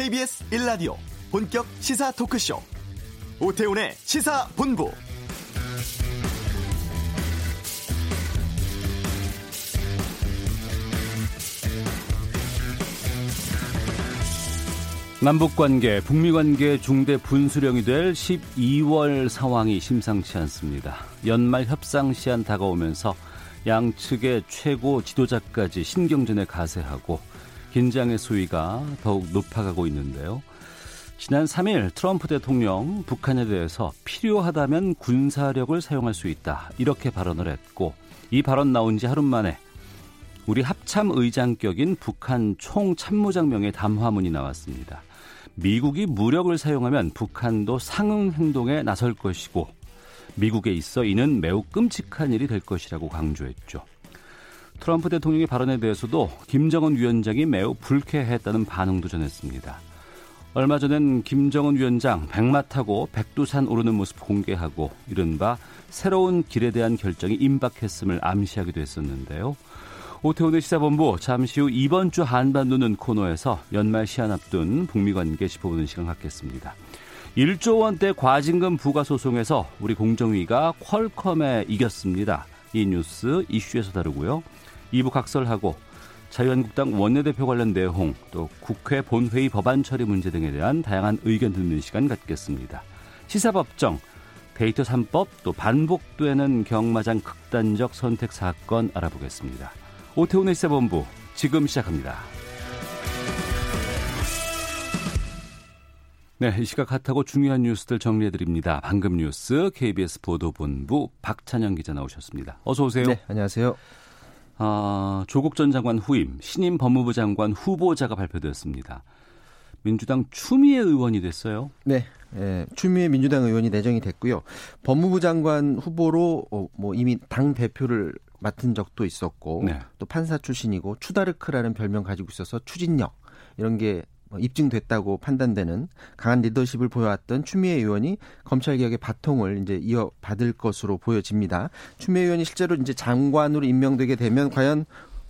KBS 1라디오 본격 시사 토크쇼 오태훈의 시사본부 남북관계, 북미관계 중대 분수령이 될 12월 상황이 심상치 않습니다. 연말 협상 시한 다가오면서 양측의 최고 지도자까지 신경전에 가세하고 긴장의 수위가 더욱 높아가고 있는데요. 지난 3일 트럼프 대통령 북한에 대해서 필요하다면 군사력을 사용할 수 있다. 이렇게 발언을 했고 이 발언 나온 지 하루 만에 우리 합참 의장격인 북한 총참모장명의 담화문이 나왔습니다. 미국이 무력을 사용하면 북한도 상응 행동에 나설 것이고 미국에 있어 이는 매우 끔찍한 일이 될 것이라고 강조했죠. 트럼프 대통령의 발언에 대해서도 김정은 위원장이 매우 불쾌했다는 반응도 전했습니다. 얼마 전엔 김정은 위원장 백마 타고 백두산 오르는 모습 공개하고 이른바 새로운 길에 대한 결정이 임박했음을 암시하기도 했었는데요. 오태훈의 시사본부 잠시 후 이번 주 한반도는 코너에서 연말 시한 앞둔 북미 관계 짚어보는 시간 갖겠습니다. 1조 원대 과징금 부과 소송에서 우리 공정위가 퀄컴에 이겼습니다. 이 뉴스 이슈에서 다루고요. 2부 각설하고 자유한국당 원내대표 관련 내용 또 국회 본회의 법안 처리 문제 등에 대한 다양한 의견 듣는 시간 갖겠습니다. 시사법정 데이터 3법 또 반복되는 경마장 극단적 선택 사건 알아보겠습니다. 오태훈의 시사본부 지금 시작합니다. 네, 이 시각 핫하고 중요한 뉴스들 정리해드립니다. 방금 뉴스 KBS 보도본부 박찬영 기자 나오셨습니다. 어서 오세요. 네, 안녕하세요. 아, 조국 전 장관 후임, 신임 법무부 장관 후보자가 발표되었습니다. 민주당 추미애 의원이 됐어요. 네. 예, 추미애 민주당 의원이 내정이 됐고요. 법무부 장관 후보로 어, 뭐 이미 당 대표를 맡은 적도 있었고 네. 또 판사 출신이고 추다르크라는 별명 가지고 있어서 추진력 이런 게뭐 입증됐다고 판단되는 강한 리더십을 보여왔던 추미애 의원이 검찰 개혁의 바통을 이제 이어받을 것으로 보여집니다. 추미애 의원이 실제로 이제 장관으로 임명되게 되면 과연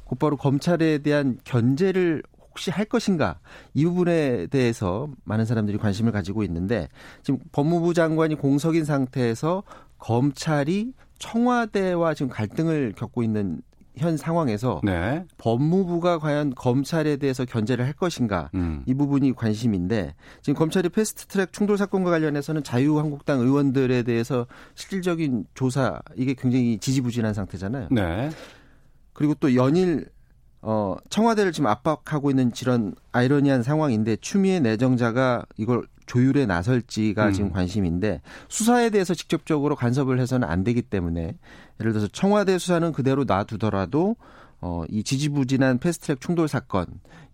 곧바로 검찰에 대한 견제를 혹시 할 것인가 이 부분에 대해서 많은 사람들이 관심을 가지고 있는데 지금 법무부 장관이 공석인 상태에서 검찰이 청와대와 지금 갈등을 겪고 있는 현 상황에서 네. 법무부가 과연 검찰에 대해서 견제를 할 것인가 음. 이 부분이 관심인데 지금 검찰이 패스트트랙 충돌 사건과 관련해서는 자유한국당 의원들에 대해서 실질적인 조사 이게 굉장히 지지부진한 상태잖아요. 네. 그리고 또 연일 어, 청와대를 지금 압박하고 있는 이런 아이러니한 상황인데 추미애 내정자가 이걸 조율에 나설지가 음. 지금 관심인데 수사에 대해서 직접적으로 간섭을 해서는 안 되기 때문에 예를 들어서 청와대 수사는 그대로 놔두더라도 어, 이 지지부진한 패스트트랙 충돌 사건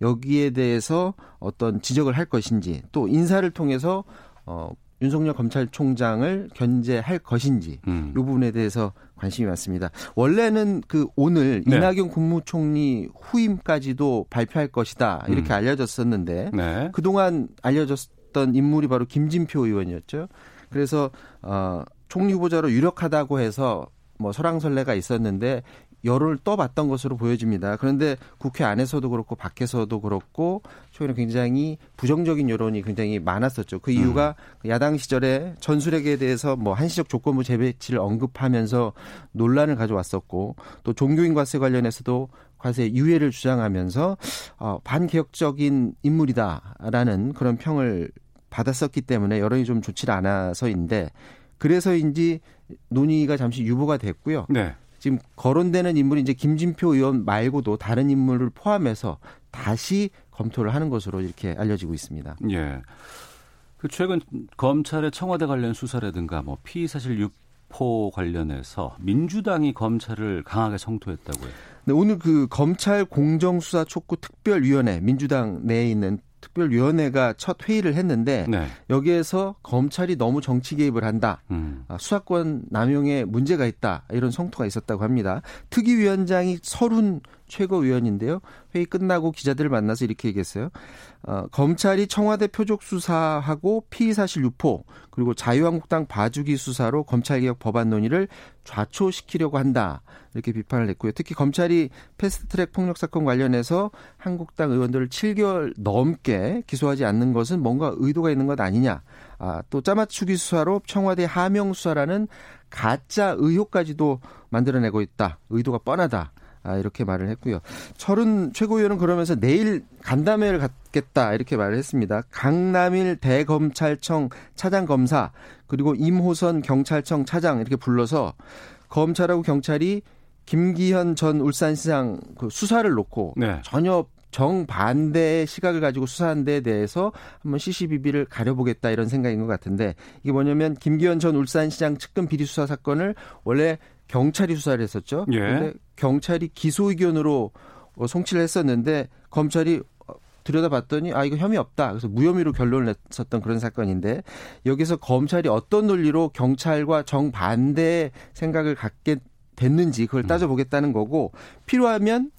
여기에 대해서 어떤 지적을 할 것인지 또 인사를 통해서 어, 윤석열 검찰총장을 견제할 것인지 음. 이 부분에 대해서 관심이 많습니다. 원래는 그 오늘 네. 이낙연 국무총리 후임까지도 발표할 것이다 이렇게 음. 알려졌었는데 네. 그동안 알려졌 던 인물이 바로 김진표 의원이었죠. 그래서 어 총리 후보자로 유력하다고 해서 뭐 설왕설래가 있었는데 열을 떠봤던 것으로 보여집니다. 그런데 국회 안에서도 그렇고 밖에서도 그렇고 최근에 굉장히 부정적인 여론이 굉장히 많았었죠. 그 이유가 음. 야당 시절에 전술핵에 대해서 뭐 한시적 조건부 재배치를 언급하면서 논란을 가져왔었고 또 종교인 과세 관련해서도 과세 유예를 주장하면서 어, 반개혁적인 인물이다라는 그런 평을 받았었기 때문에 여론이 좀 좋지 않아서인데 그래서인지 논의가 잠시 유보가 됐고요. 네. 지금 거론되는 인물이 이제 김진표 의원 말고도 다른 인물을 포함해서 다시 검토를 하는 것으로 이렇게 알려지고 있습니다. 예. 그 최근 검찰의 청와대 관련 수사라든가 뭐 피의 사실 유포 관련해서 민주당이 검찰을 강하게 청토했다고요. 네, 오늘 그 검찰 공정수사 촉구 특별위원회 민주당 내에 있는 특별위원회가 첫 회의를 했는데 네. 여기에서 검찰이 너무 정치 개입을 한다. 음. 아, 수사권 남용에 문제가 있다. 이런 성토가 있었다고 합니다. 특위위원장이 서른 최고위원인데요. 회의 끝나고 기자들을 만나서 이렇게 얘기했어요. 어, 검찰이 청와대 표적 수사하고 피의 사실 유포 그리고 자유한국당 봐주기 수사로 검찰개혁 법안 논의를 좌초시키려고 한다 이렇게 비판을 했고요. 특히 검찰이 패스트트랙 폭력 사건 관련해서 한국당 의원들을 7개월 넘게 기소하지 않는 것은 뭔가 의도가 있는 것 아니냐. 아, 또 짜맞추기 수사로 청와대 하명 수사라는 가짜 의혹까지도 만들어내고 있다. 의도가 뻔하다. 아, 이렇게 말을 했고요. 철은 최고위원은 그러면서 내일 간담회를 갖겠다 이렇게 말을 했습니다. 강남일 대검찰청 차장검사 그리고 임호선 경찰청 차장 이렇게 불러서 검찰하고 경찰이 김기현 전 울산시장 그 수사를 놓고 네. 전혀 정반대의 시각을 가지고 수사한 데에 대해서 한번 시시비비를 가려보겠다 이런 생각인 것 같은데 이게 뭐냐면 김기현 전 울산시장 측근 비리 수사 사건을 원래 경찰이 수사를 했었죠. 예. 근데 경찰이 기소 의견으로 어, 송치를 했었는데 검찰이 어, 들여다봤더니 아 이거 혐의 없다. 그래서 무혐의로 결론을 냈었던 그런 사건인데 여기서 검찰이 어떤 논리로 경찰과 정반대의 생각을 갖게 됐는지 그걸 음. 따져보겠다는 거고 필요하면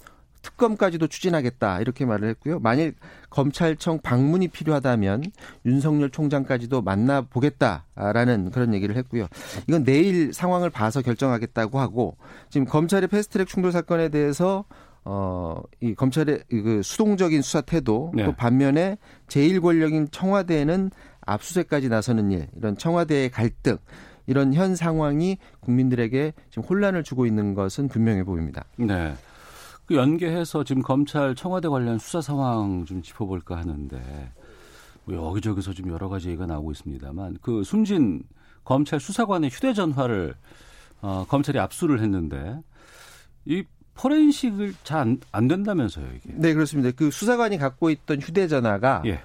특검까지도 추진하겠다 이렇게 말을 했고요. 만일 검찰청 방문이 필요하다면 윤석열 총장까지도 만나 보겠다라는 그런 얘기를 했고요. 이건 내일 상황을 봐서 결정하겠다고 하고 지금 검찰의 패스트트랙 충돌 사건에 대해서 어, 이 검찰의 그 수동적인 수사 태도 네. 또 반면에 제일 권력인 청와대는 압수수색까지 나서는 일 이런 청와대의 갈등 이런 현 상황이 국민들에게 지금 혼란을 주고 있는 것은 분명해 보입니다. 네. 그 연계해서 지금 검찰 청와대 관련 수사 상황 좀 짚어볼까 하는데 뭐 여기저기서 좀 여러 가지 얘기가 나오고 있습니다만 그 숨진 검찰 수사관의 휴대전화를 어, 검찰이 압수를 했는데 이 포렌식을 잘안 된다면서요 이게? 네 그렇습니다. 그 수사관이 갖고 있던 휴대전화가 예.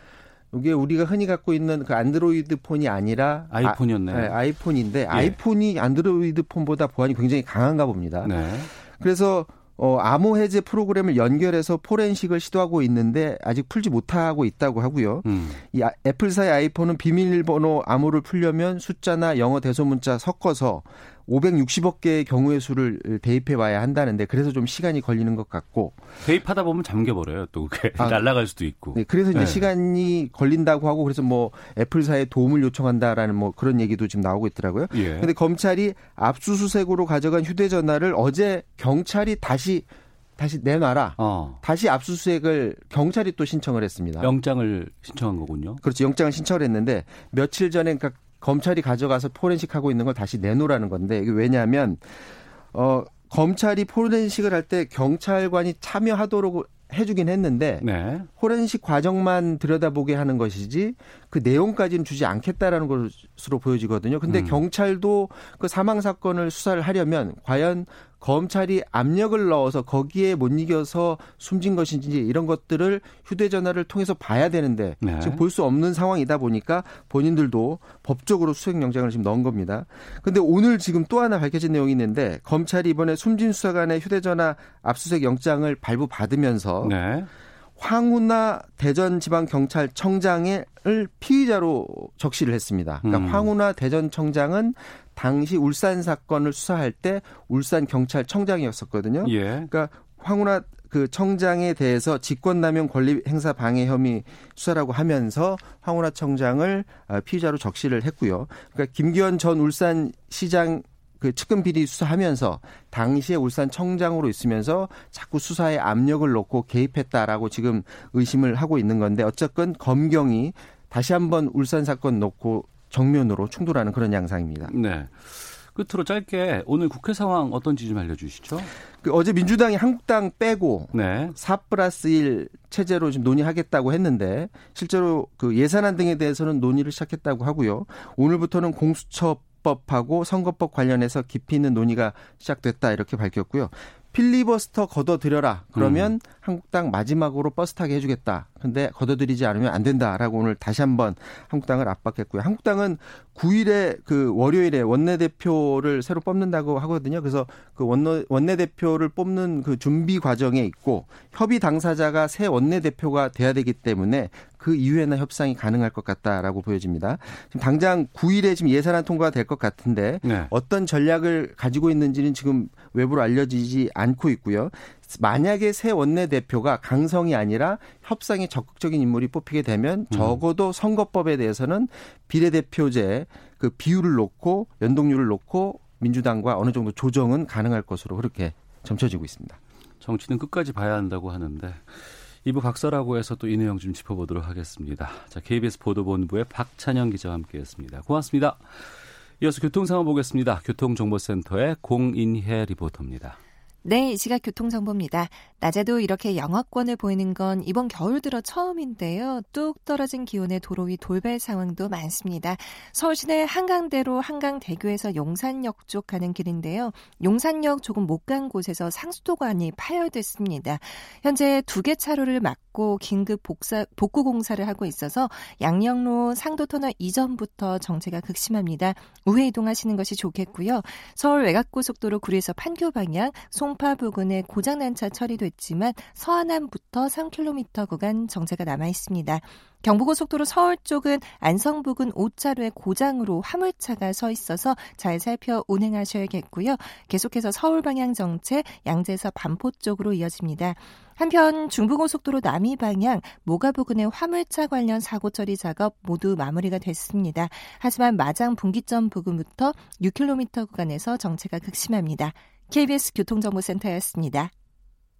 이게 우리가 흔히 갖고 있는 그 안드로이드 폰이 아니라 아이폰이었네요. 아, 네, 아이폰인데 예. 아이폰이 안드로이드 폰보다 보안이 굉장히 강한가 봅니다. 네. 그래서 어, 암호 해제 프로그램을 연결해서 포렌식을 시도하고 있는데 아직 풀지 못하고 있다고 하고요. 음. 이 아, 애플사의 아이폰은 비밀번호 암호를 풀려면 숫자나 영어 대소문자 섞어서 560억 개의 경우의 수를 대입해 와야 한다는데 그래서 좀 시간이 걸리는 것 같고 대입하다 보면 잠겨버려요 또 그게 아, 날아갈 수도 있고 네, 그래서 이제 네. 시간이 걸린다고 하고 그래서 뭐 애플사에 도움을 요청한다라는 뭐 그런 얘기도 지금 나오고 있더라고요. 예. 근데 검찰이 압수수색으로 가져간 휴대전화를 어제 경찰이 다시 다시 내놔라. 어. 다시 압수수색을 경찰이 또 신청을 했습니다. 영장을 신청한 거군요. 그렇죠. 영장을 신청을 했는데 며칠 전에 그러니까 검찰이 가져가서 포렌식하고 있는 걸 다시 내놓으라는 건데 이게 왜냐하면 어 검찰이 포렌식을 할 때 경찰관이 참여하도록 해주긴 했는데 네. 포렌식 과정만 들여다보게 하는 것이지 그 내용까지는 주지 않겠다라는 것으로 보여지거든요. 근데 음. 경찰도 그 사망 사건을 수사를 하려면 과연 검찰이 압력을 넣어서 거기에 못 이겨서 숨진 것인지 이런 것들을 휴대전화를 통해서 봐야 되는데 네. 지금 볼 수 없는 상황이다 보니까 본인들도 법적으로 수색영장을 지금 넣은 겁니다. 근데 오늘 지금 또 하나 밝혀진 내용이 있는데 검찰이 이번에 숨진 수사관의 휴대전화 압수수색 영장을 발부받으면서 네. 황운하 대전지방경찰청장을 피의자로 적시를 했습니다. 그러니까 음. 황운하 대전청장은 당시 울산 사건을 수사할 때 울산 경찰청장이었었거든요. 예. 그러니까 황운하 그 청장에 대해서 직권남용 권리 행사 방해 혐의 수사라고 하면서 황운하 청장을 아, 피의자로 적시를 했고요. 그러니까 김기현 전 울산 시장 그 측근 비리 수사하면서 당시에 울산 청장으로 있으면서 자꾸 수사에 압력을 놓고 개입했다라고 지금 의심을 하고 있는 건데 어쨌건 검경이 다시 한번 울산 사건 놓고 정면으로 충돌하는 그런 양상입니다. 네. 끝으로 짧게 오늘 국회 상황 어떤지 좀 알려주시죠. 그 어제 민주당이 한국당 빼고 네. 4 플러스 1 체제로 지금 논의하겠다고 했는데 실제로 그 예산안 등에 대해서는 논의를 시작했다고 하고요. 오늘부터는 공수처 선거법하고 선거법 관련해서 깊이 있는 논의가 시작됐다 이렇게 밝혔고요. 필리버스터 걷어들여라. 그러면 음. 한국당 마지막으로 버스 타게 해주겠다. 근데 걷어들이지 않으면 안 된다라고 오늘 다시 한번 한국당을 압박했고요. 한국당은 9일에 그 월요일에 원내대표를 새로 뽑는다고 하거든요. 그래서 그 원내, 원내대표를 뽑는 그 준비 과정에 있고 협의 당사자가 새 원내대표가 돼야 되기 때문에 그 이후에나 협상이 가능할 것 같다라고 보여집니다. 지금 당장 9일에 지금 예산안 통과가 될 것 같은데 네. 어떤 전략을 가지고 있는지는 지금 외부로 알려지지 않고 있고요. 만약에 새 원내대표가 강성이 아니라 협상에 적극적인 인물이 뽑히게 되면 음. 적어도 선거법에 대해서는 비례대표제 그 비율을 놓고 연동률을 놓고 민주당과 어느 정도 조정은 가능할 것으로 그렇게 점쳐지고 있습니다. 정치는 끝까지 봐야 한다고 하는데 이부 각서라고 해서 또 이 내용 좀 짚어보도록 하겠습니다. 자, KBS 보도본부의 박찬영 기자와 함께했습니다. 고맙습니다. 이어서 교통 상황 보겠습니다. 교통정보센터의 공인혜 리포터입니다. 네, 이 시각 교통정보입니다. 낮에도 이렇게 영하권을 보이는 건 이번 겨울 들어 처음인데요. 뚝 떨어진 기온에 도로 위 돌발 상황도 많습니다. 서울 시내 한강대로 한강대교에서 용산역 쪽 가는 길인데요. 용산역 조금 못 간 곳에서 상수도관이 파열됐습니다. 현재 두 개 차로를 막고 긴급 복사, 복구 공사를 하고 있어서 양영로 상도터널 이전부터 정체가 극심합니다. 우회 이동하시는 것이 좋겠고요. 서울 외곽고속도로 구리에서 판교 방향 송 송파 부근에 고장난 차 처리됐 지만 서안암부터 3km 구간 정체가 남아 있습니다. 경부고속도로 서울 쪽은 안성 부근 5차로에 고장으로 화물차가 서 있어서 잘 살펴 운행하셔야겠고요. 계속해서 서울 방향 정체 양재에서 반포 쪽으로 이어집니다. 한편 중부고속도로 남이 방향 모가 부근의 화물차 관련 사고 처리 작업 모두 마무리가 됐습니다. 하지만 마장 분기점 부근부터 6km 구간에서 정체가 극심합니다. KBS 교통정보센터였습니다.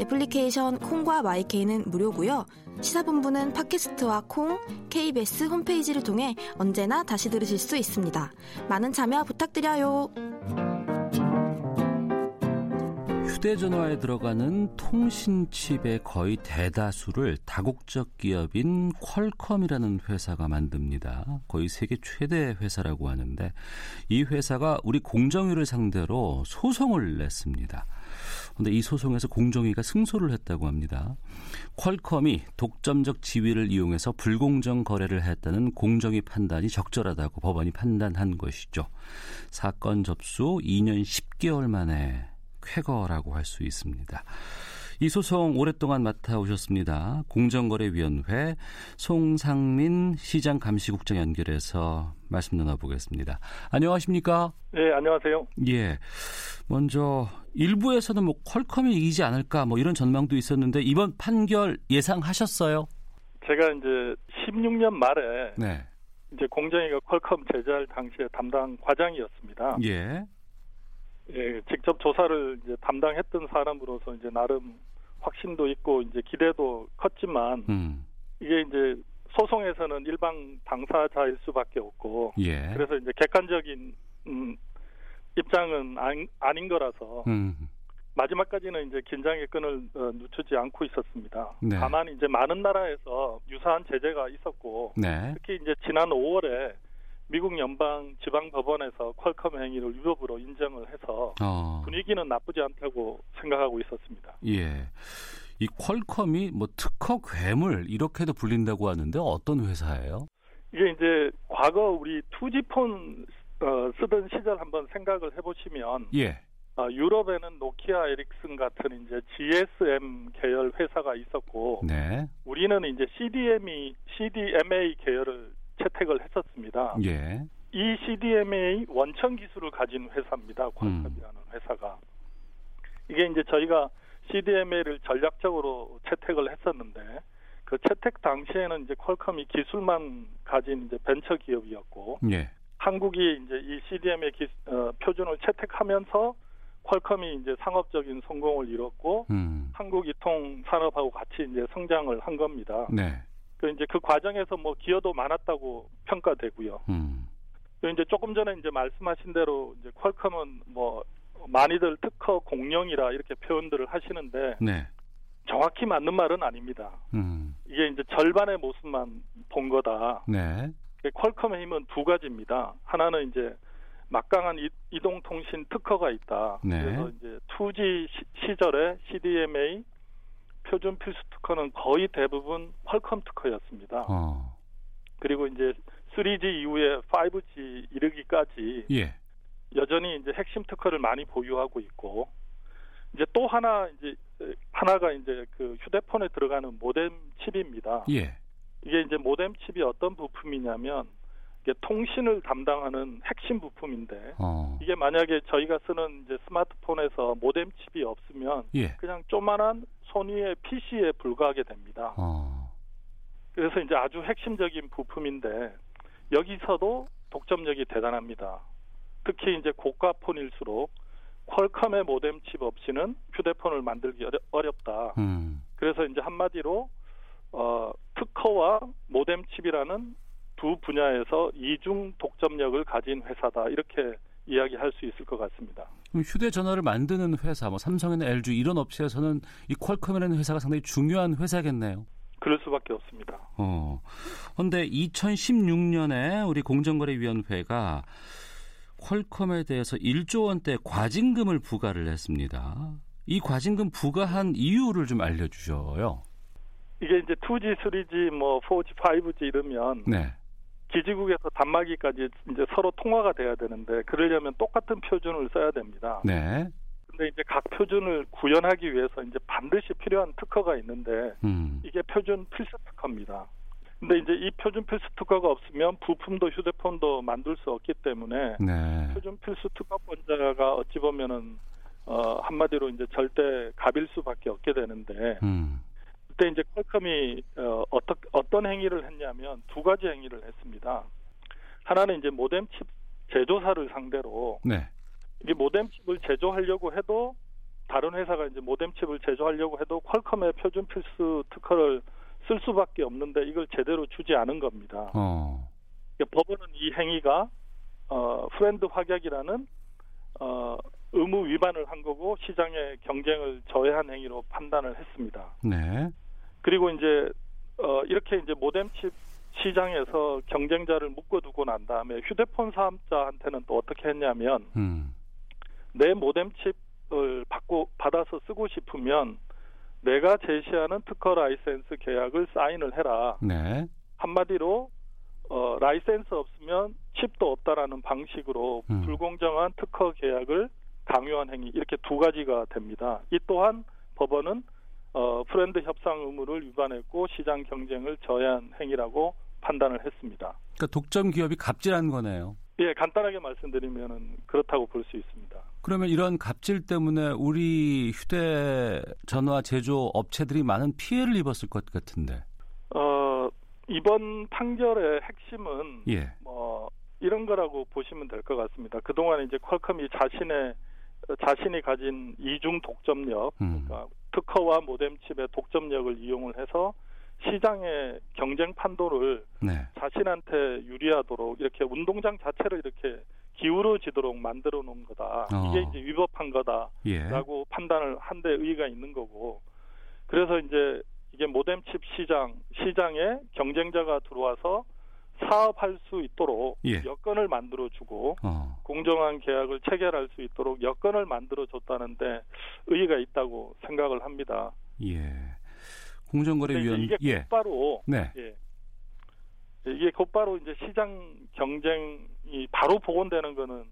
애플리케이션 콩과 마이케이는 무료고요. 시사본부는 팟캐스트와 콩, KBS 홈페이지를 통해 언제나 다시 들으실 수 있습니다. 많은 참여 부탁드려요. 휴대전화에 들어가는 통신칩의 거의 대다수를 다국적 기업인 퀄컴이라는 회사가 만듭니다. 거의 세계 최대 회사라고 하는데 이 회사가 우리 공정위를 상대로 소송을 냈습니다. 그런데 이 소송에서 공정위가 승소를 했다고 합니다. 퀄컴이 독점적 지위를 이용해서 불공정 거래를 했다는 공정위 판단이 적절하다고 법원이 판단한 것이죠. 사건 접수 2년 10개월 만에 쾌거라고 할 수 있습니다. 이 소송 오랫동안 맡아오셨습니다. 공정거래위원회 송상민 시장 감시국장 연결해서 말씀 나눠보겠습니다. 안녕하십니까? 네, 안녕하세요. 예. 먼저 일부에서는 뭐 퀄컴이 이기지 않을까 뭐 이런 전망도 있었는데 이번 판결 예상하셨어요? 제가 이제 16년 말에 네. 이제 공정위가 퀄컴 제재할 당시에 담당 과장이었습니다. 예. 예, 직접 조사를 이제 담당했던 사람으로서 이제 나름 확신도 있고 이제 기대도 컸지만 음. 이게 이제 소송에서는 일방 당사자일 수밖에 없고 예. 그래서 이제 객관적인 음, 입장은 아닌, 아닌 거라서 음. 마지막까지는 이제 긴장의 끈을 어, 늦추지 않고 있었습니다. 네. 다만 이제 많은 나라에서 유사한 제재가 있었고 네. 특히 이제 지난 5월에 미국 연방 지방 법원에서 퀄컴 행위를 위법으로 인정을 해서 어. 분위기는 나쁘지 않다고 생각하고 있었습니다. 예. 이 퀄컴이 뭐 특허 괴물 이렇게도 불린다고 하는데 어떤 회사예요? 이게 이제 과거 우리 투지폰 어, 쓰던 시절 한번 생각을 해보시면 예. 어, 유럽에는 노키아 에릭슨 같은 이제 GSM 계열 회사가 있었고 네. 우리는 이제 CDM이 CDMA 계열을 채택을 했었습니다. 예. 이 CDMA 원천 기술을 가진 회사입니다. 퀄컴이라는 음. 회사가 이게 이제 저희가 CDMA를 전략적으로 채택을 했었는데 그 채택 당시에는 이제 퀄컴이 기술만 가진 이제 벤처 기업이었고 예. 한국이 이제 이 CDMA 기, 어, 표준을 채택하면서 퀄컴이 이제 상업적인 성공을 이뤘고 음. 한국 이통 산업하고 같이 이제 성장을 한 겁니다. 네. 그 이제 그 과정에서 뭐 기여도 많았다고 평가되고요. 음. 그 이제 조금 전에 이제 말씀하신 대로 이제 퀄컴은 뭐 많이들 특허 공룡이라 이렇게 표현들을 하시는데 네. 정확히 맞는 말은 아닙니다. 음. 이게 이제 절반의 모습만 본 거다. 네. 퀄컴의 힘은 두 가지입니다. 하나는 이제 막강한 이동통신 특허가 있다. 네. 그래서 이제 2G 시, 절에 CDMA 표준 필수 특허는 거의 대부분 퀄컴 특허였습니다. 어. 그리고 이제 3G 이후에 5G 이르기까지 예. 여전히 이제 핵심 특허를 많이 보유하고 있고 이제 또 하나 이제 하나가 이제 그 휴대폰에 들어가는 모뎀 칩입니다. 예. 이게 이제 모뎀 칩이 어떤 부품이냐면 이게 통신을 담당하는 핵심 부품인데 어. 이게 만약에 저희가 쓰는 이제 스마트폰에서 모뎀 칩이 없으면 예. 그냥 조만한 손위의 PC에 불과하게 됩니다. 어. 그래서 이제 아주 핵심적인 부품인데 여기서도 독점력이 대단합니다. 특히 이제 고가 폰일수록 퀄컴의 모뎀 칩 없이는 휴대폰을 만들기 어렵, 다 음. 그래서 이제 한마디로 어, 특허와 모뎀 칩이라는 두 분야에서 이중 독점력을 가진 회사다 이렇게 이야기할 수 있을 것 같습니다. 휴대전화를 만드는 회사, 뭐 삼성이나 LG 이런 업체에서는 이 퀄컴이라는 회사가 상당히 중요한 회사겠네요. 그럴 수밖에 없습니다. 어. 근데 2016년에 우리 공정거래위원회가 퀄컴에 대해서 1조 원대 과징금을 부과를 했습니다. 이 과징금 부과한 이유를 좀 알려 주셔요. 이게 이제 2G, 3G, 뭐 4G, 5G 이러면 네. 기지국에서 단말기까지 이제 서로 통화가 돼야 되는데 그러려면 똑같은 표준을 써야 됩니다. 네. 근데 이제 각 표준을 구현하기 위해서 이제 반드시 필요한 특허가 있는데 음. 이게 표준 필수 특허입니다. 근데 이제 이 표준 필수 특허가 없으면 부품도 휴대폰도 만들 수 없기 때문에 네. 표준 필수 특허권자가 어찌 보면은 어 한마디로 이제 절대 갑일 수밖에 없게 되는데 음. 그때 이제 퀄컴이 어, 어떤 어떤 행위를 했냐면 두 가지 행위를 했습니다. 하나는 이제 모뎀 칩 제조사를 상대로 네. 이게 모뎀 칩을 제조하려고 해도 다른 회사가 이제 모뎀 칩을 제조하려고 해도 퀄컴의 표준 필수 특허를 쓸 수밖에 없는데 이걸 제대로 주지 않은 겁니다. 어. 그러니까 법원은 이 행위가 어, FRAND 확약이라는 어, 의무 위반을 한 거고 시장의 경쟁을 저해한 행위로 판단을 했습니다. 네. 그리고 이제 어, 이렇게 이제 모뎀 칩 시장에서 경쟁자를 묶어두고 난 다음에 휴대폰 사업자한테는 또 어떻게 했냐면 음. 내 모뎀 칩을 받고 받아서 쓰고 싶으면 내가 제시하는 특허 라이센스 계약을 사인을 해라. 네. 한마디로 어, 라이센스 없으면 칩도 없다라는 방식으로 음. 불공정한 특허 계약을 강요한 행위 이렇게 두 가지가 됩니다. 이 또한 법원은 어, FRAND 협상 의무를 위반했고 시장 경쟁을 저해한 행위라고 판단을 했습니다. 그러니까 독점 기업이 갑질한 거네요. 예, 간단하게 말씀드리면 그렇다고 볼 수 있습니다. 그러면 이런 갑질 때문에 우리 휴대전화 제조 업체들이 많은 피해를 입었을 것 같은데. 어, 이번 판결의 핵심은 예. 뭐 이런 거라고 보시면 될 것 같습니다. 그동안 이제 퀄컴이 자신의 자신이 가진 이중 독점력, 음. 그러니까 특허와 모뎀 칩의 독점력을 이용을 해서 시장의 경쟁 판도를 네. 자신한테 유리하도록 이렇게 운동장 자체를 이렇게 기울어지도록 만들어 놓은 거다. 어. 이게 이제 위법한 거다라고 예. 판단을 한데 의의가 있는 거고. 그래서 이제 이게 모뎀 칩 시장 시장에 경쟁자가 들어와서 사업할 수 있도록 예. 여건을 만들어 주고 어. 공정한 계약을 체결할 수 있도록 여건을 만들어 줬다는데 의의가 있다고 생각을 합니다. 예. 공정거래위원 이게 예. 곧바로 네. 예. 이게 곧바로 이제 시장 경쟁이 바로 복원되는 거는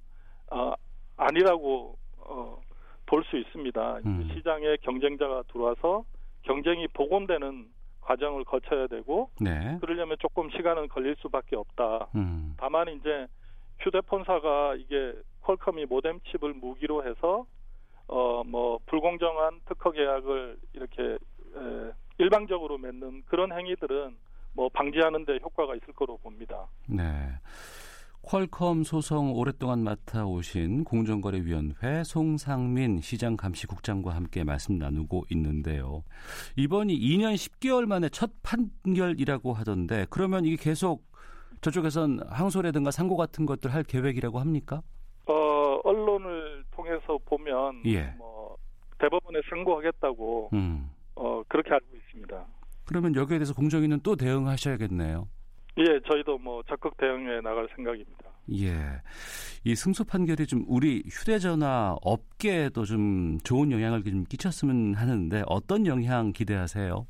어, 아니라고 어, 볼 수 있습니다. 음. 시장에 경쟁자가 들어와서 경쟁이 복원되는 과정을 거쳐야 되고 네. 그러려면 조금 시간은 걸릴 수밖에 없다. 음. 다만 이제 휴대폰사가 이게 퀄컴이 모뎀 칩을 무기로 해서 어 뭐 불공정한 특허 계약을 이렇게 에, 일방적으로 맺는 그런 행위들은 뭐 방지하는 데 효과가 있을 거로 봅니다. 네. 퀄컴 소송 오랫동안 맡아 오신 공정거래위원회 송상민 시장 감시국장과 함께 말씀 나누고 있는데요. 이번이 2년 10개월 만에 첫 판결이라고 하던데 그러면 이게 계속 저쪽에선 항소라든가 상고 같은 것들 할 계획이라고 합니까? 어 언론을 통해서 보면 예. 뭐 대법원에 선고하겠다고 음. 어 그렇게 알고 있습니다. 그러면 여기에 대해서 공정위는 또 대응하셔야겠네요. 예, 저희도 뭐 적극 대응해 나갈 생각입니다. 예. 이 승소 판결이 좀 우리 휴대전화 업계에도 좀 좋은 영향을 좀 끼쳤으면 하는데 어떤 영향 기대하세요?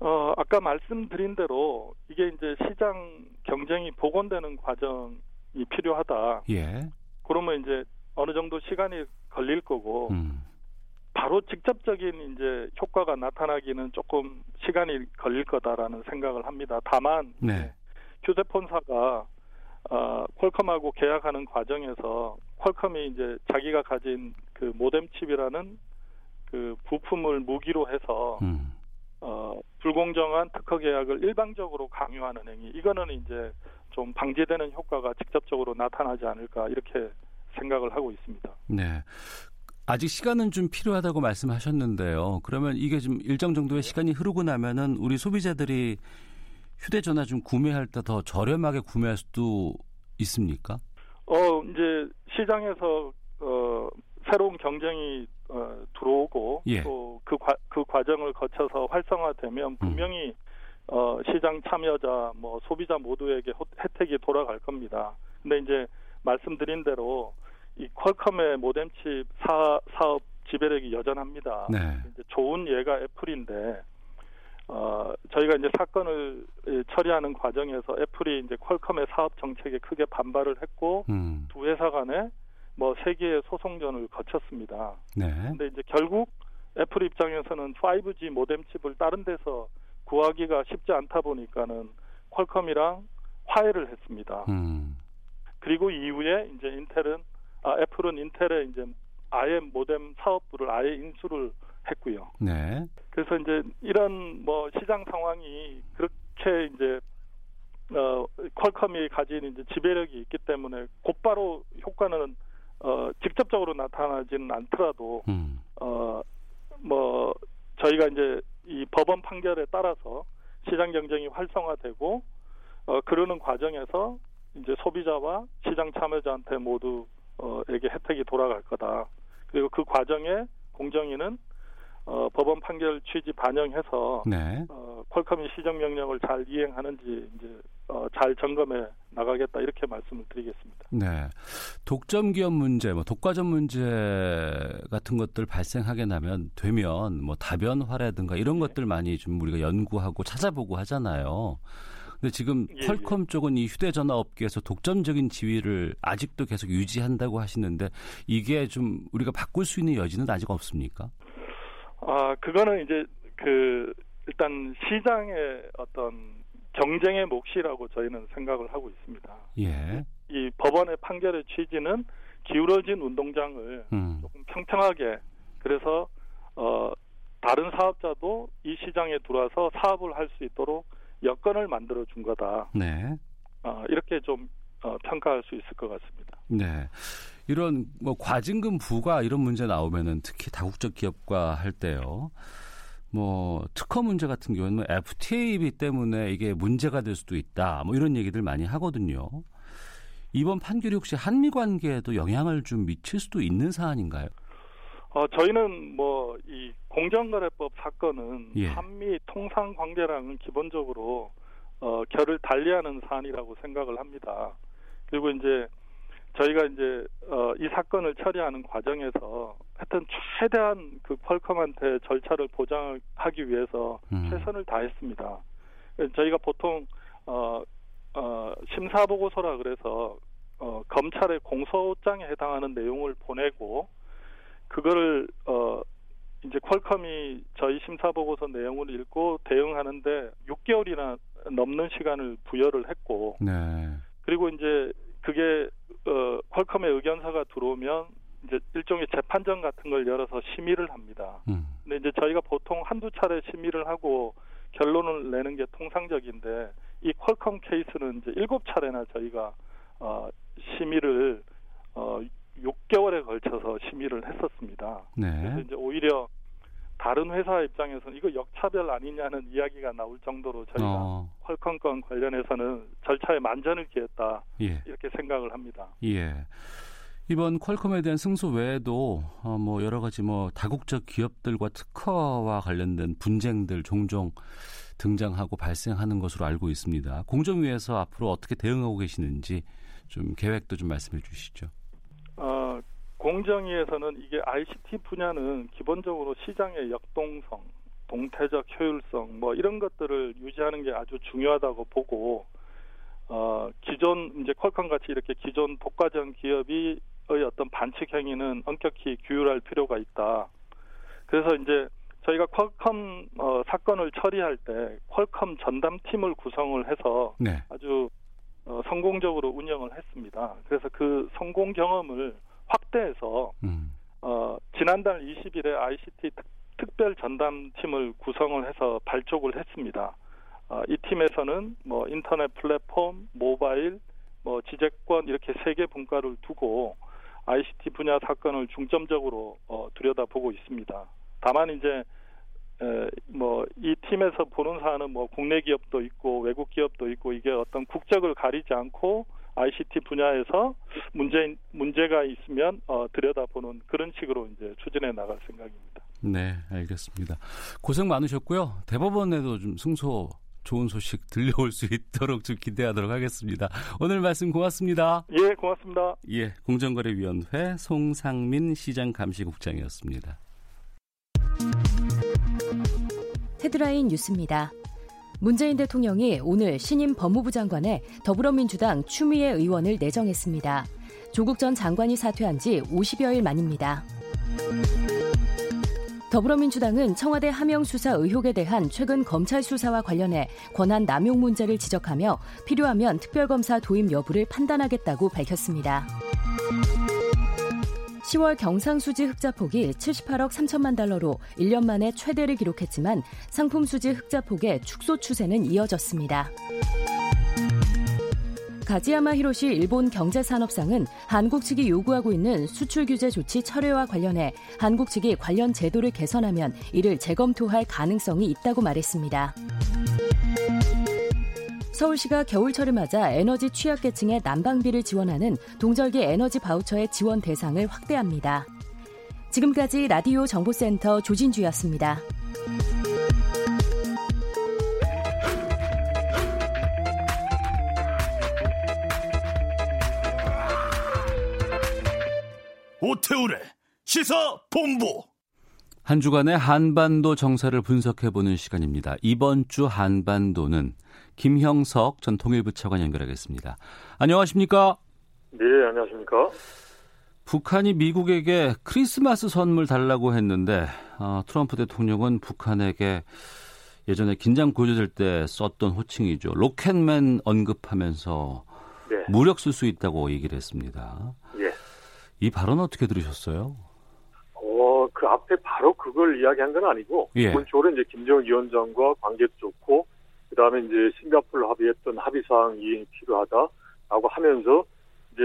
어, 아까 말씀드린 대로 이게 이제 시장 경쟁이 복원되는 과정이 필요하다. 예. 그러면 이제 어느 정도 시간이 걸릴 거고 음. 바로 직접적인 이제 효과가 나타나기는 조금 시간이 걸릴 거다라는 생각을 합니다. 다만 네. 휴대폰사가 어, 퀄컴하고 계약하는 과정에서 퀄컴이 이제 자기가 가진 그 모뎀 칩이라는 그 부품을 무기로 해서 음. 어, 불공정한 특허 계약을 일방적으로 강요하는 행위 이거는 이제 좀 방지되는 효과가 직접적으로 나타나지 않을까 이렇게 생각을 하고 있습니다. 네. 아직 시간은 좀 필요하다고 말씀하셨는데요. 그러면 이게 좀 일정 정도의 시간이 흐르고 나면은 우리 소비자들이 휴대전화 좀 구매할 때 더 저렴하게 구매할 수도 있습니까? 어 이제 시장에서 어 새로운 경쟁이 어, 들어오고 예. 또그 그 과정을 거쳐서 활성화되면 음. 분명히 음. 어, 시장 참여자 뭐 소비자 모두에게 호, 혜택이 돌아갈 겁니다. 근데 이제 말씀드린 대로 이 퀄컴의 모뎀칩 사, 사업 지배력이 여전합니다. 네. 이제 좋은 예가 애플인데 어, 저희가 이제 사건을 처리하는 과정에서 애플이 이제 퀄컴의 사업 정책에 크게 반발을 했고 음. 두 회사 간에 뭐세 개의 소송전을 거쳤습니다. 네. 근데 이제 결국 애플 입장에서는 5G 모뎀 칩을 다른 데서 구하기가 쉽지 않다 보니까는 퀄컴이랑 화해를 했습니다. 음. 그리고 이후에 이제 인텔은 아 애플은 인텔에 이제 아예 모뎀 사업부를 아예 인수를 했고요. 네. 그래서 이제 이런 뭐 시장 상황이 그렇게 이제 어 퀄컴이 가진 이제 지배력이 있기 때문에 곧바로 효과는 어 직접적으로 나타나지는 않더라도 음. 어뭐 저희가 이제 이 법원 판결에 따라서 시장 경쟁이 활성화되고 어 그러는 과정에서 이제 소비자와 시장 참여자한테 모두에게 혜택이 돌아갈 거다. 그리고 그 과정에 공정위는 어, 법원 판결 취지 반영해서 네. 어, 퀄컴이 시정 명령을 잘 이행하는지 이제 어, 잘 점검해 나가겠다 이렇게 말씀을 드리겠습니다. 네, 독점 기업 문제, 뭐 독과점 문제 같은 것들 발생하게 나면 되면 뭐 다변화라든가 이런 네. 것들 많이 좀 우리가 연구하고 찾아보고 하잖아요. 근데 지금 예, 퀄컴 예. 쪽은 이 휴대전화 업계에서 독점적인 지위를 아직도 계속 유지한다고 하시는데 이게 좀 우리가 바꿀 수 있는 여지는 아직 없습니까? 아, 그거는 이제 그 일단 시장의 어떤 경쟁의 몫이라고 저희는 생각을 하고 있습니다. 예. 이 법원의 판결의 취지는 기울어진 운동장을 음. 조금 평평하게 그래서 어 다른 사업자도 이 시장에 들어와서 사업을 할 수 있도록 여건을 만들어 준 거다. 네. 어, 이렇게 좀 어, 평가할 수 있을 것 같습니다. 네. 이런 뭐 과징금 부과 이런 문제 나오면은 특히 다국적 기업과 할 때요. 뭐 특허 문제 같은 경우는 뭐 FTA비 때문에 이게 문제가 될 수도 있다. 뭐 이런 얘기들 많이 하거든요. 이번 판결이 혹시 한미 관계에도 영향을 좀 미칠 수도 있는 사안인가요? 어, 저희는 뭐 이 공정거래법 사건은 예. 한미 통상 관계랑은 기본적으로 어, 결을 달리하는 사안이라고 생각을 합니다. 그리고 이제 저희가 이제 어, 이 사건을 처리하는 과정에서 하여튼 최대한 그 퀄컴한테 절차를 보장하기 위해서 음. 최선을 다했습니다. 저희가 보통 어, 어, 심사 보고서라 그래서 어, 검찰의 공소장에 해당하는 내용을 보내고 그거를 어, 이제 퀄컴이 저희 심사 보고서 내용을 읽고 대응하는데 6개월이나 넘는 시간을 부여를 했고 네. 그리고 이제 그게 어 퀄컴의 의견서가 들어오면 이제 일종의 재판정 같은 걸 열어서 심의를 합니다. 음. 근데 이제 저희가 보통 한두 차례 심의를 하고 결론을 내는 게 통상적인데 이 퀄컴 케이스는 이제 일곱 차례나 저희가 어 심의를 어 6개월에 걸쳐서 심의를 했었습니다. 네. 그래서 이제 오히려 다른 회사 입장에서는 이거 역차별 아니냐는 이야기가 나올 정도로 저희가 어. 퀄컴 건 관련해서는 절차에 만전을 기했다 예. 이렇게 생각을 합니다. 예. 이번 퀄컴에 대한 승소 외에도 어, 뭐 여러 가지 뭐 다국적 기업들과 특허와 관련된 분쟁들 종종 등장하고 발생하는 것으로 알고 있습니다. 공정위에서 앞으로 어떻게 대응하고 계시는지 좀 계획도 좀 말씀해 주시죠. 공정위에서는 이게 ICT 분야는 기본적으로 시장의 역동성 동태적 효율성 뭐 이런 것들을 유지하는 게 아주 중요하다고 보고 어 기존 이제 퀄컴 같이 이렇게 기존 독과점 기업이 의 어떤 반칙 행위는 엄격히 규율할 필요가 있다. 그래서 이제 저희가 퀄컴 어, 사건을 처리할 때 퀄컴 전담팀을 구성을 해서 네. 아주 어, 성공적으로 운영을 했습니다. 그래서 그 성공 경험을 확대해서 음. 어, 지난달 20일에 ICT 특, 별 전담팀을 구성을 해서 발족을 했습니다. 어, 이 팀에서는 뭐 인터넷 플랫폼, 모바일, 뭐 지재권 이렇게 세 개 분과를 두고 ICT 분야 사건을 중점적으로 어, 들여다보고 있습니다. 다만 이제 뭐 이 팀에서 보는 사안은 뭐 국내 기업도 있고 외국 기업도 있고 이게 어떤 국적을 가리지 않고 ICT 분야에서 문제 문제가 있으면 어, 들여다보는 그런 식으로 이제 추진해 나갈 생각입니다. 네, 알겠습니다. 고생 많으셨고요. 대법원에도 좀 승소 좋은 소식 들려올 수 있도록 좀 기대하도록 하겠습니다. 오늘 말씀 고맙습니다. 예, 고맙습니다. 예, 공정거래위원회 송상민 시장 감시국장이었습니다. 헤드라인 뉴스입니다. 문재인 대통령이 오늘 신임 법무부 장관에 더불어민주당 추미애 의원을 내정했습니다. 조국 전 장관이 사퇴한 지 50여일 만입니다. 더불어민주당은 청와대 하명 수사 의혹에 대한 최근 검찰 수사와 관련해 권한 남용 문제를 지적하며 필요하면 특별검사 도입 여부를 판단하겠다고 밝혔습니다. 10월 경상수지 흑자 폭이 78억 3천만 달러로 1년 만에 최대를 기록했지만 상품 수지 흑자 폭의 축소 추세는 이어졌습니다. 가지야마 히로시 일본 경제산업상은 한국 측이 요구하고 있는 수출 규제 조치 철회와 관련해 한국 측이 관련 제도를 개선하면 이를 재검토할 가능성이 있다고 말했습니다. 서울시가 겨울철을 맞아 에너지 취약계층의 난방비를 지원하는 동절기 에너지 바우처의 지원 대상을 확대합니다. 지금까지 라디오 정보센터 조진주였습니다. 오태우래 시사 본부 한 주간의 한반도 정세를 분석해보는 시간입니다. 이번 주 한반도는 김형석 전 통일부 차관 연결하겠습니다. 안녕하십니까? 네, 안녕하십니까? 북한이 미국에게 크리스마스 선물 달라고 했는데 어, 트럼프 대통령은 북한에게 예전에 긴장 고조될 때 썼던 호칭이죠. 로켓맨 언급하면서 네. 무력 쓸 수 있다고 얘기를 했습니다. 예. 이 발언 어떻게 들으셨어요? 어, 그 앞에 바로 그걸 이야기한 건 아니고 예. 기본적으로 이제 김정은 위원장과 관계도 좋고 그다음에 이제 싱가폴 합의했던 합의 사항 이행이 필요하다라고 하면서 이제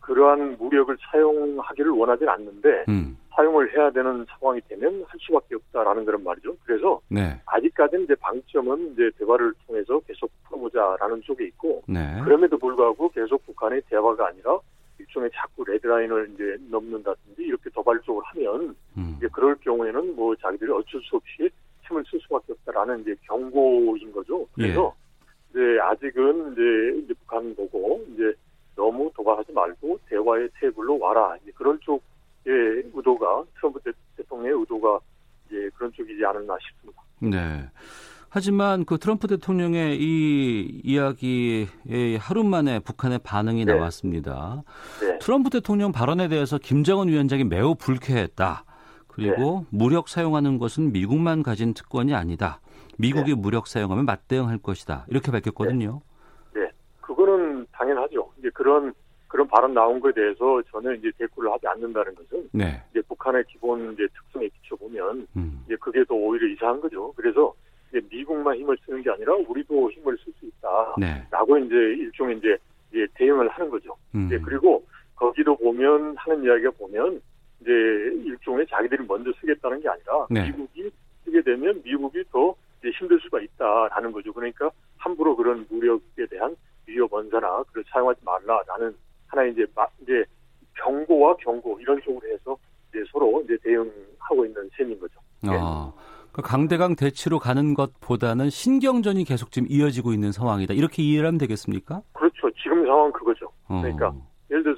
그러한 무력을 사용하기를 원하지는 않는데 음. 사용을 해야 되는 상황이 되면 할 수밖에 없다라는 그런 말이죠. 그래서 네. 아직까지는 이제 방점은 이제 대화를 통해서 계속 풀어보자라는 쪽에 있고 네. 그럼에도 불구하고 계속 북한의 대화가 아니라 일종의 자꾸 레드라인을 이제 넘는다든지 이렇게 도발적으로 하면 음. 이제 그럴 경우에는 뭐 자기들이 어쩔 수 없이 힘을 쓸 수밖에 없다라는 이제 경고인 거죠. 그래서 예. 이제 아직은 이제, 이제 북한 보고 이제 너무 도발하지 말고 대화의 테이블로 와라. 이제 그런 쪽의 의도가 트럼프 대통령의 의도가 이제 그런 쪽이지 않았나 싶습니다. 네. 하지만 그 트럼프 대통령의 이 이야기에 하루 만에 북한의 반응이 네. 나왔습니다. 네. 트럼프 대통령 발언에 대해서 김정은 위원장이 매우 불쾌했다. 그리고 네. 무력 사용하는 것은 미국만 가진 특권이 아니다. 미국이 네. 무력 사용하면 맞대응할 것이다. 이렇게 밝혔거든요. 네. 네. 그거는 당연하죠. 이제 그런 그런 발언 나온 거에 대해서 저는 이제 대꾸를 하지 않는다는 것은 네. 이제 북한의 기본 이제 특성에 비춰 보면 음. 이제 그게 더 오히려 이상한 거죠. 그래서 이제 미국만 힘을 쓰는 게 아니라 우리도 힘을 쓸 수 있다라고 네. 이제 일종의 이제, 이제 대응을 하는 거죠. 음. 이제 그리고 거기도 보면 하는 이야기가 보면 이제 일종의 자기들이 먼저 쓰겠다는 게 아니라 네. 미국이 쓰게 되면 미국이 더 힘들 수가 있다라는 거죠. 그러니까 함부로 그런 무력에 대한 위협 원사나 그걸 사용하지 말라라는 하나의 이제 이제 경고와 경고 이런 쪽으로 해서 이제 서로 이제 대응하고 있는 셈인 거죠. 아. 그 강대강 대치로 가는 것보다는 신경전이 계속 지금 이어지고 있는 상황이다. 이렇게 이해를 하면 되겠습니까? 그렇죠. 지금 상황 그거죠. 어. 그러니까 예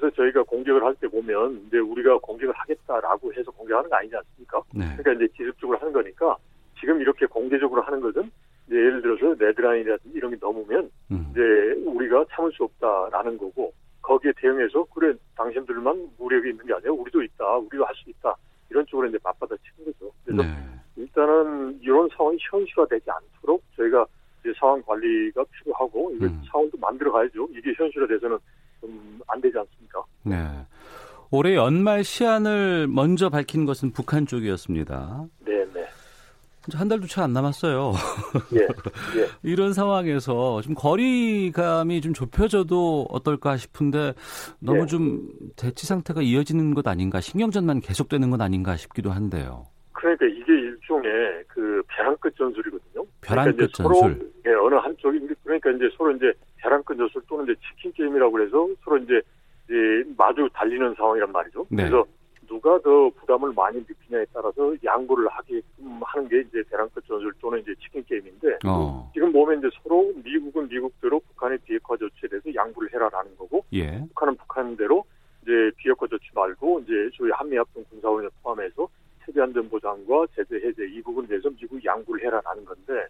를 들어서 저희가 공격을 할 때 보면 이제 우리가 공격을 하겠다라고 해서 공격하는 거 아니지 않습니까? 네. 그러니까 이제 기습적으로 하는 거니까 지금 이렇게 공개적으로 하는 것은 이제 예를 들어서 레드라인이라든지 이런 게 넘으면 음. 이제 우리가 참을 수 없다라는 거고 거기에 대응해서 그래 당신들만 무력이 있는 게 아니라 우리도 있다 우리도 할 수 있다 이런 쪽으로 이제 맞받아치는 거죠. 그래서 네. 일단은 이런 상황이 현실화되지 않도록 저희가 이제 상황 관리가 필요하고 이걸 음. 상황도 만들어 가야죠. 이게 현실화돼서는 좀 안 되지 않습니까? 네. 올해 연말 시한을 먼저 밝힌 것은 북한 쪽이었습니다. 네, 네. 한 달도 채 안 남았어요. 예, 예. 이런 상황에서 좀 거리감이 좀 좁혀져도 어떨까 싶은데 너무 예. 좀 대치 상태가 이어지는 것 아닌가, 신경전만 계속되는 것 아닌가 싶기도 한데요. 그러니까 이게 일종의 그 벼랑 끝 전술이거든요. 벼랑 그러니까 끝 전술. 서로 예, 어느 한쪽이 그러니까 이제 서로 이제 끝 전술 또는 이제 치킨 게임이라고 해서 서로 이제 이제 마주 달리는 상황이란 말이죠. 네. 그래서 누가 더 부담을 많이 느끼냐에 따라서 양보를 하게끔 하는 게 이제 끝 전술 또는 이제 치킨 게임인데 어. 지금 보면 이제 서로 미국은 미국대로 북한의 비핵화 조치에 대해서 양보를 해라라는 거고 예. 북한은 북한대로 이제 비핵화 조치 말고 이제 저희 한미합동 군사훈련 포함해서 세계안전 보장과 제재 해제 이 부분에 대해서 미국이 양보를 해라라는 건데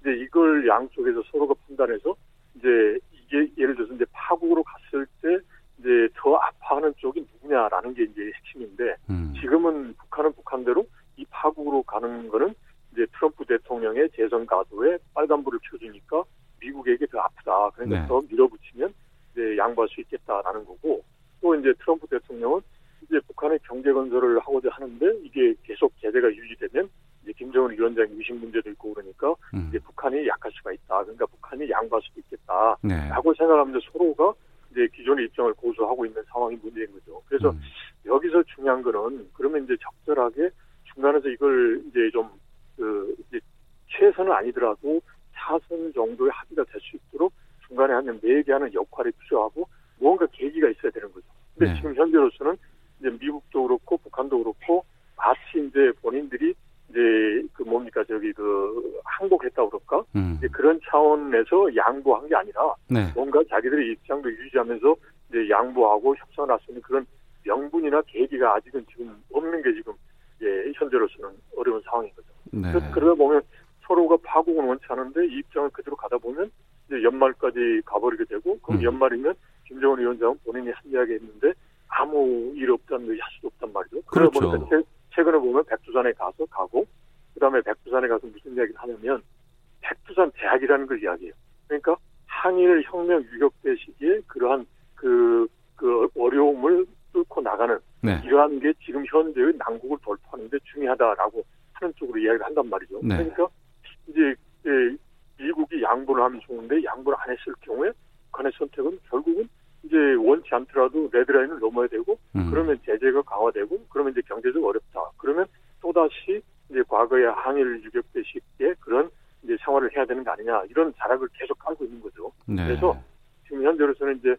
이제 이걸 양쪽에서 서로가 판단해서 이제 이게 예를 들어서 이제 파국으로 갔을 때 이제 더 아파하는 쪽이 누구냐라는 게 이제 핵심인데 음. 지금은 북한은 북한대로 이 파국으로 가는 거는 이제 트럼프 대통령의 재선 가도에 빨간불을 켜주니까 미국에게 더 아프다. 그러니까 네. 더 밀어붙이면 이제 양보할 수 있겠다라는 거고 또 이제 트럼프 대통령은 이제 북한의 경제 건설을 하고자 하는데 이게 계속 제재가 유지되면 이제 김정은 위원장 의식 문제도 있고 그러니까 음. 이제 북한이 약할 수가 있다. 그러니까 북한이 양보할 수도 있겠다라고 네. 생각하면서 서로가 이제 기존의 입장을 고수하고 있는 상황이 문제인 거죠. 그래서 음. 여기서 중요한 거는 그러면 이제 적절하게 중간에서 이걸 이제 좀그 이제 최선은 아니더라도 차선 정도의 합의가 될 수 있도록 중간에 하면 매개하는 역할이 필요하고 무언가 계기가 있어야 되는 거죠. 근데 네. 지금 현재로서는 이제 미국도 그렇고 북한도 그렇고 마치 이제 본인들이 이제 그 뭡니까 저기 그 항복했다 그럴까 음. 이제 그런 차원에서 양보한 게 아니라 네. 뭔가 자기들의 입장도 유지하면서 이제 양보하고 협상을 할수 있는 그런 명분이나 계기가 아직은 지금 없는 게 지금 예, 현재로서는 어려운 상황인 거죠. 네. 그러다 보면 서로가 파국은 원치 않은데 이 입장을 그대로 가다 보면 이제 연말까지 가버리게 되고 그럼 음. 연말이면 김정은 위원장은 본인이 합리하게 했는데 아무 일 없다는 할 수도 없단 말이죠. 그러다 그렇죠. 보니까 보면 백두산에 가서 가고 그다음에 백두산에 가서 무슨 이야기를 하냐면 백두산 대학이라는 걸 이야기해요. 그러니까 항일 혁명 유격대 시기에 그러한 그, 그 어려움을 뚫고 나가는 네. 이러한 게 지금 현재의 난국을 돌파하는 데 중요하다라고 하는 쪽으로 이야기를 한단 말이죠. 네. 그러니까 이제 미국이 양보를 하면 좋은데 양보를 안 했을 경우에 북한의 선택은 결국은 이제 원치 않더라도 레드라인을 넘어야 되고 음. 그러면 제재가 강화되고 그러면 이제 경제적 어렵다. 그러면 또다시 이제 과거의 항일 유격대 식의 그런 이제 생활을 아니냐 이런 자락을 계속 깔고 있는 거죠. 네. 그래서 지금 현재로서는 이제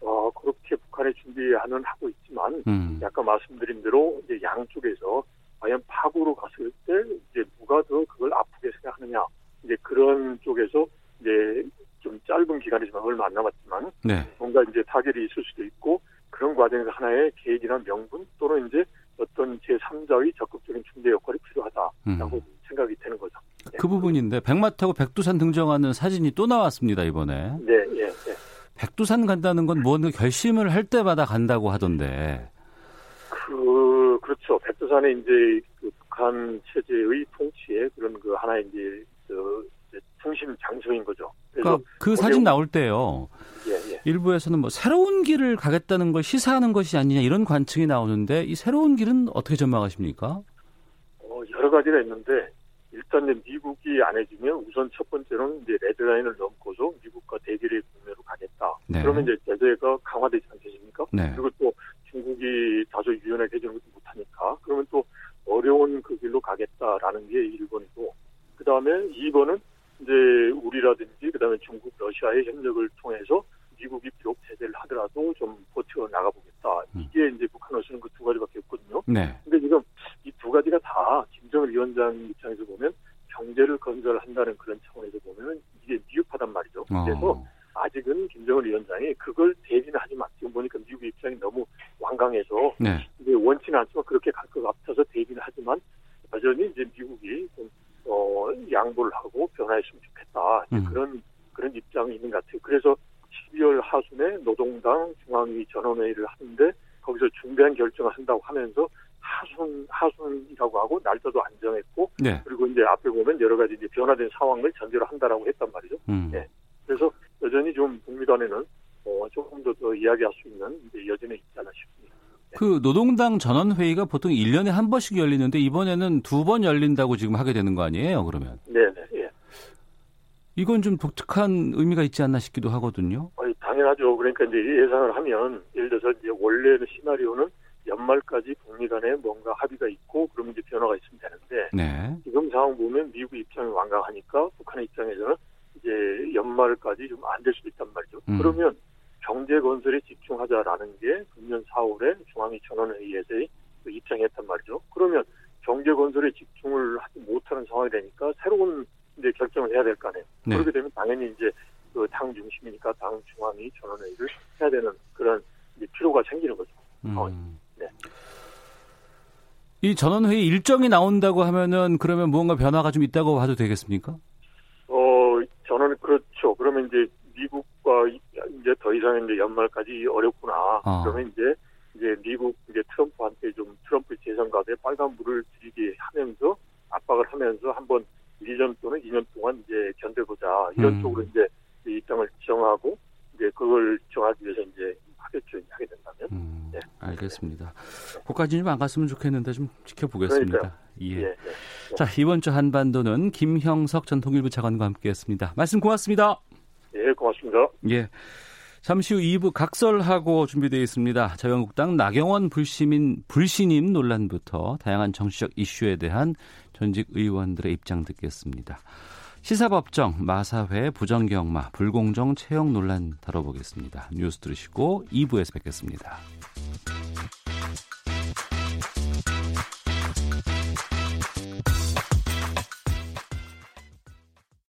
어 그렇게 북한의 준비하는 하고 있지만 음. 아까 말씀드린 대로 이제 양쪽에서 과연 파국으로 갔을 때 이제 누가 더 그걸 아프게 생각하느냐 이제 그런 쪽에서 이제 좀 짧은 기간이지만 얼마 안 남았지만 네. 뭔가 이제 타결이 있을 수도 있고 그런 과정에서 하나의 계획이나 명분 또는 이제 어떤 제3자의 적극적인 중대 역할이 필요하다라고 음. 생각이 되는 거죠. 네. 그 부분인데 백마타고 백두산 등정하는 사진이 또 나왔습니다 이번에. 네, 예, 네. 백두산 간다는 건 무언가 결심을 할 때마다 간다고 하던데. 그 그렇죠. 백두산에 이제 그 북한 체제의 통치에 그런 그 하나의 이제 그 중심 장소인 거죠. 그러니까 그 사진 나올 때요. 예, 예. 일부에서는 뭐 새로운 길을 가겠다는 걸 시사하는 것이 아니냐 이런 관측이 나오는데 이 새로운 길은 어떻게 전망하십니까? 어, 여러 가지가 있는데 일단 미국이 안 해주면 우선 첫 번째는 이제 레드라인을 넘고서 미국과 대결의 국면으로 가겠다. 네. 그러면 이제 제재가 강화되지 않겠습니까? 네. 그리고 또 중국이 다소 유연하게 해주는 것도 못하니까 그러면 또 어려운 그 길로 가겠다라는 게 1번이고 그 다음에 2번은 이제 우리라든지 그 다음에 중국, 러시아의 협력을 통해서 미국이 비록 제재를 하더라도 좀 버텨 나가보겠다. 음. 이게 이제 북한 원수는 그 두 가지밖에 없거든요. 네. 근데 지금 이 두 가지가 다 김정일 위원장 입장에서 보면 경제를 건설한다는 그런 차원에서 보면 이게 미흡하단 말이죠. 어. 그래서 어. 아직은 김정일 위원장이 그걸 대비는 하지만 지금 보니까 미국 입장이 너무 완강해서 네. 이제 원치는 않지만 그렇게 갈 것 같아서 대비는 하지만 여전히 이제 미국이 좀 어, 양보를 하고 변화했으면 좋겠다 음. 그런 그런 입장이 있는 것 같아요. 그래서 중앙위 전원회의를 하는데 거기서 중대한 결정을 한다고 하면서 하순 하순이라고 하고 날짜도 안 정했고 네. 그리고 이제 앞에 보면 여러 가지 이제 변화된 상황을 전제로 한다라고 했단 말이죠. 음. 네. 그래서 여전히 좀 북미 간에는 어, 조금 더, 더 이야기할 수 있는 여전히 있지 않나 싶습니다. 네. 그 노동당 전원 회의가 보통 1년에 한 번씩 열리는데 이번에는 두 번 열린다고 지금 하게 되는 거 아니에요? 그러면? 네, 네. 예. 이건 좀 독특한 의미가 있지 않나 싶기도 하거든요. 아니, 당연하죠. 그러니까 이제 예상을 하면 예를 들어서 이제 원래는 시나리오는 연말까지 북미 간에 뭔가 합의가 있고 그러면 이제 변화가 있으면 되는데 네. 지금 상황 보면 미국 입장이 완강하니까 북한의 입장에서는 이제 연말까지 좀 안 될 수도 있단 말이죠. 음. 그러면 경제 건설에 집중하자라는 게 금년 4월에 중앙위 전원회의에서의 그 입장이었단 말이죠. 그러면 경제 건설에 집중을 하지 못하는 상황이 되니까 새로운 이제 결정을 해야 될 거 아니에요. 네. 그렇게 되면 당연히 이제 그 당 중심이니까 당 중앙위 전원회의를 해야 되는 그런 필요가 생기는 거죠. 음. 네. 이 전원회의 일정이 나온다고 하면은 그러면 무언가 변화가 좀 있다고 봐도 되겠습니까? 어, 저는 그렇죠. 그러면 이제 미국과 이제 더 이상 이제 연말까지 어렵구나. 아. 그러면 이제 이제 미국 이제 트럼프한테 좀 트럼프 재선가에 빨간불을 들이게 하면서 압박을 하면서 한번 1년 또는 2년 동안 이제 견뎌보자 이런 음. 쪽으로 이제 입장을 정하고 이제 그걸 정하기 위해서 이제 하겠죠 하게 된다면. 음, 네. 알겠습니다. 그까지 좀 안 갔으면 좋겠는데 좀 지켜보겠습니다. 예. 예, 예. 자 이번 주 한반도는 김형석 전 통일부 차관과 함께했습니다. 말씀 고맙습니다. 예, 고맙습니다. 예. 잠시 후 2부 각설하고 준비되어 있습니다. 자유한국당 나경원 불시민 불신임 논란부터 다양한 정치적 이슈에 대한 전직 의원들의 입장 듣겠습니다. 시사법정, 마사회, 부정경마, 불공정 채용 논란 다뤄보겠습니다. 뉴스 들으시고 2부에서 뵙겠습니다.